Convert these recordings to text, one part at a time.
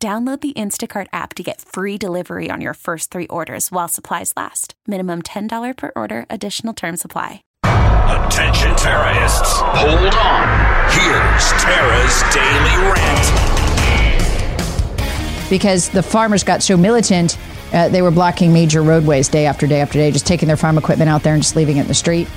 Download the Instacart app to get free delivery on your first three orders while supplies last. Minimum $10 per order, additional term supply. Attention terrorists, hold on. Here's Tara's Daily Rant. because the farmers got so militant, uh, they were blocking major roadways day after day after day, just taking their farm equipment out there and just leaving it in the street.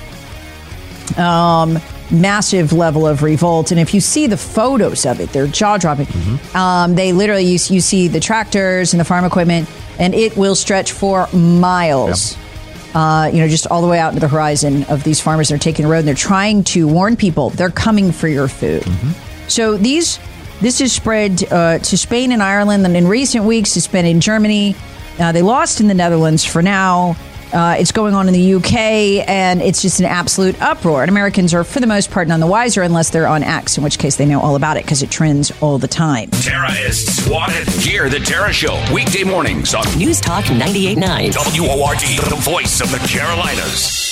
Um, massive level of revolt, and if you see the photos of it, they're jaw dropping. Um, they literally, you, you see the tractors and the farm equipment, and it will stretch for miles. Uh, you know, just all the way out into the horizon of these farmers that are taking the road. And they're trying to warn people they're coming for your food. So these, this is spread uh, to Spain and Ireland, and in recent weeks it's been in Germany. Uh, they lost in the Netherlands for now. Uh, it's going on in the UK, and it's just an absolute uproar. And Americans are, for the most part, none the wiser unless they're on X, in which case they know all about it because it trends all the time. Terrorists wanted. Hear the Tara Show weekday mornings on News Talk 98.9. WORD, the voice of the Carolinas.